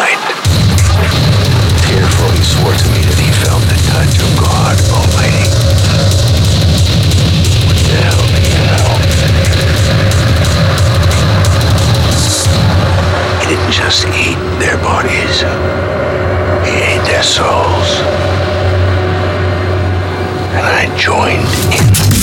light. Fearful, he swore to me that he felt the touch of God Almighty. What the hell He didn't just eat their bodies, he ate their souls. And I joined in.